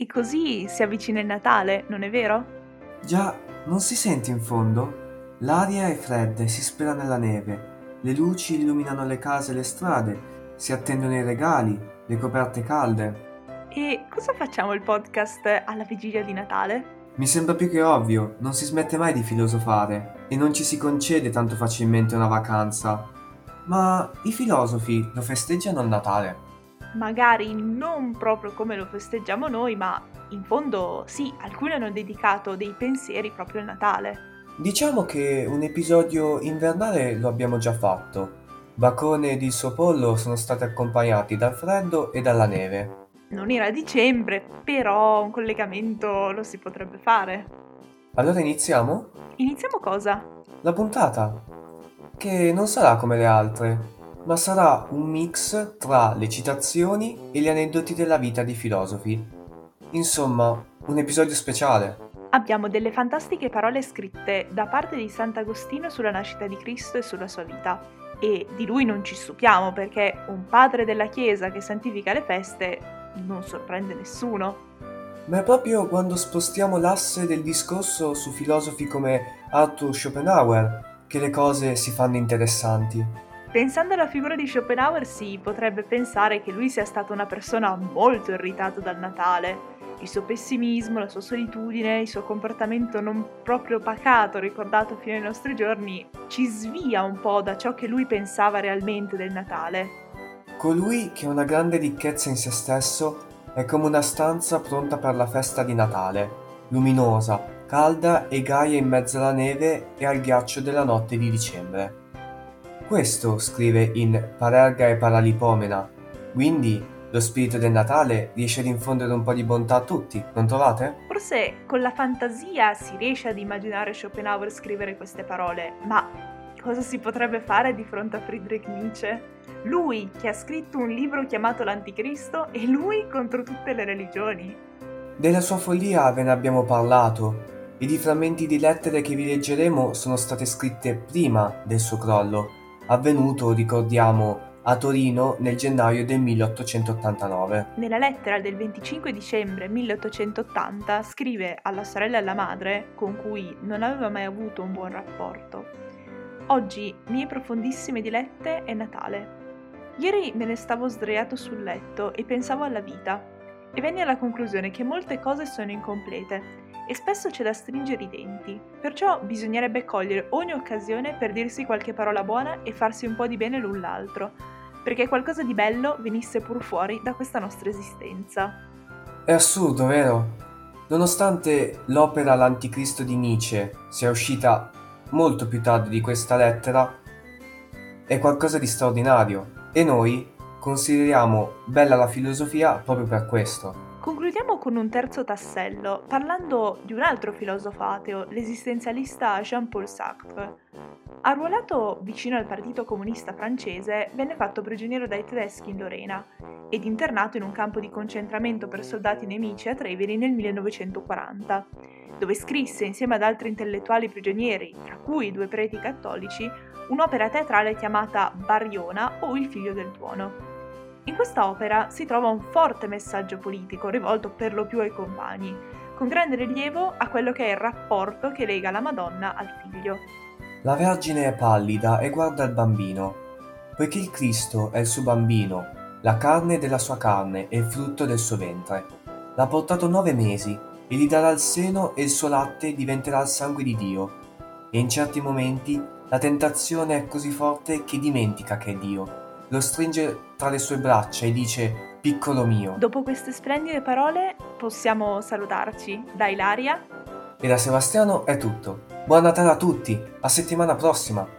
E così si avvicina il Natale, non è vero? Già, non si sente in fondo? L'aria è fredda e si spera nella neve. Le luci illuminano le case e le strade, si attendono i regali, le coperte calde. E cosa facciamo il podcast alla vigilia di Natale? Mi sembra più che ovvio, non si smette mai di filosofare e non ci si concede tanto facilmente una vacanza. Ma i filosofi lo festeggiano il Natale? Magari non proprio come lo festeggiamo noi, ma in fondo sì, alcuni hanno dedicato dei pensieri proprio al Natale. Diciamo che un episodio invernale lo abbiamo già fatto. Bacone ed il suo pollo sono stati accompagnati dal freddo e dalla neve. Non era dicembre, però un collegamento lo si potrebbe fare. Allora iniziamo? Iniziamo cosa? La puntata, che non sarà come le altre, ma sarà un mix tra le citazioni e gli aneddoti della vita di filosofi. Insomma, un episodio speciale. Abbiamo delle fantastiche parole scritte da parte di Sant'Agostino sulla nascita di Cristo e sulla sua vita. E di lui non ci stupiamo perché un padre della Chiesa che santifica le feste non sorprende nessuno. Ma è proprio quando spostiamo l'asse del discorso su filosofi come Arthur Schopenhauer che le cose si fanno interessanti. Pensando alla figura di Schopenhauer si potrebbe pensare che lui sia stata una persona molto irritata dal Natale. Il suo pessimismo, la sua solitudine, il suo comportamento non proprio pacato ricordato fino ai nostri giorni ci svia un po' da ciò che lui pensava realmente del Natale. Colui che ha una grande ricchezza in se stesso è come una stanza pronta per la festa di Natale, luminosa, calda e gaia in mezzo alla neve e al ghiaccio della notte di dicembre. Questo scrive in Parerga e Paralipomena, quindi lo spirito del Natale riesce ad infondere un po' di bontà a tutti, non trovate? Forse con la fantasia si riesce ad immaginare Schopenhauer scrivere queste parole, ma cosa si potrebbe fare di fronte a Friedrich Nietzsche? Lui che ha scritto un libro chiamato L'Anticristo e lui contro tutte le religioni. Della sua follia ve ne abbiamo parlato ed i frammenti di lettere che vi leggeremo sono state scritte prima del suo crollo, avvenuto, ricordiamo, a Torino nel gennaio del 1889. Nella lettera del 25 dicembre 1880 scrive alla sorella e alla madre, con cui non aveva mai avuto un buon rapporto. Oggi, mie profondissime dilette, è Natale. Ieri me ne stavo sdraiato sul letto e pensavo alla vita e venni alla conclusione che molte cose sono incomplete e spesso c'è da stringere i denti, perciò bisognerebbe cogliere ogni occasione per dirsi qualche parola buona e farsi un po' di bene l'un l'altro, perché qualcosa di bello venisse pur fuori da questa nostra esistenza. È assurdo, vero? Nonostante l'opera L'Anticristo di Nietzsche sia uscita molto più tardi di questa lettera, è qualcosa di straordinario e noi consideriamo bella la filosofia proprio per questo. Concludiamo con un terzo tassello, parlando di un altro filosofo ateo, l'esistenzialista Jean-Paul Sartre. Arruolato vicino al Partito Comunista francese, venne fatto prigioniero dai tedeschi in Lorena ed internato in un campo di concentramento per soldati nemici a Treviri nel 1940, dove scrisse insieme ad altri intellettuali prigionieri, tra cui due preti cattolici, un'opera teatrale chiamata Bariona o Il figlio del tuono. In questa opera si trova un forte messaggio politico rivolto per lo più ai compagni, con grande rilievo a quello che è il rapporto che lega la Madonna al figlio. La Vergine è pallida e guarda il bambino, poiché il Cristo è il suo bambino, la carne della sua carne e il frutto del suo ventre. L'ha portato nove mesi e gli darà il seno e il suo latte diventerà il sangue di Dio. E in certi momenti la tentazione è così forte che dimentica che è Dio. Lo stringe tra le sue braccia e dice piccolo mio. Dopo queste splendide parole possiamo salutarci. Da Ilaria e da Sebastiano è tutto. Buon Natale a tutti, a settimana prossima!